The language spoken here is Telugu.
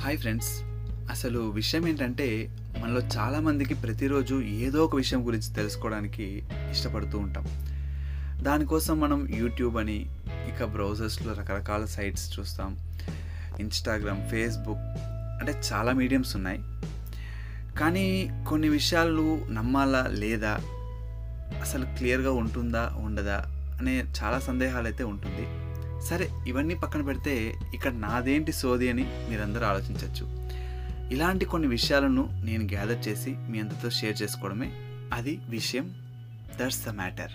హాయ్ ఫ్రెండ్స్ అసలు విషయం ఏంటంటే మనలో చాలామందికి ప్రతిరోజు ఏదో ఒక విషయం గురించి తెలుసుకోవడానికి ఇష్టపడుతూ ఉంటాం. దానికోసం మనం యూట్యూబ్ అని ఇక బ్రౌజర్స్లో రకరకాల సైట్స్ చూస్తాం. ఇన్స్టాగ్రామ్ ఫేస్బుక్ అంటే చాలా మీడియంస్ ఉన్నాయి. కానీ కొన్ని విషయాలు నమ్మాలా లేదా అసలు క్లియర్గా ఉంటుందా ఉండదా అనే చాలా సందేహాలు అయితే ఉంటుంది. సరే ఇవన్నీ పక్కన పెడితే ఇక్కడ నాదేంటి సోది అని మీరందరూ ఆలోచించవచ్చు ఇలాంటి కొన్ని విషయాలను నేను గ్యాదర్ చేసి మీ అందరితో షేర్ చేసుకోవడమే అది విషయం దట్స్ ద మ్యాటర్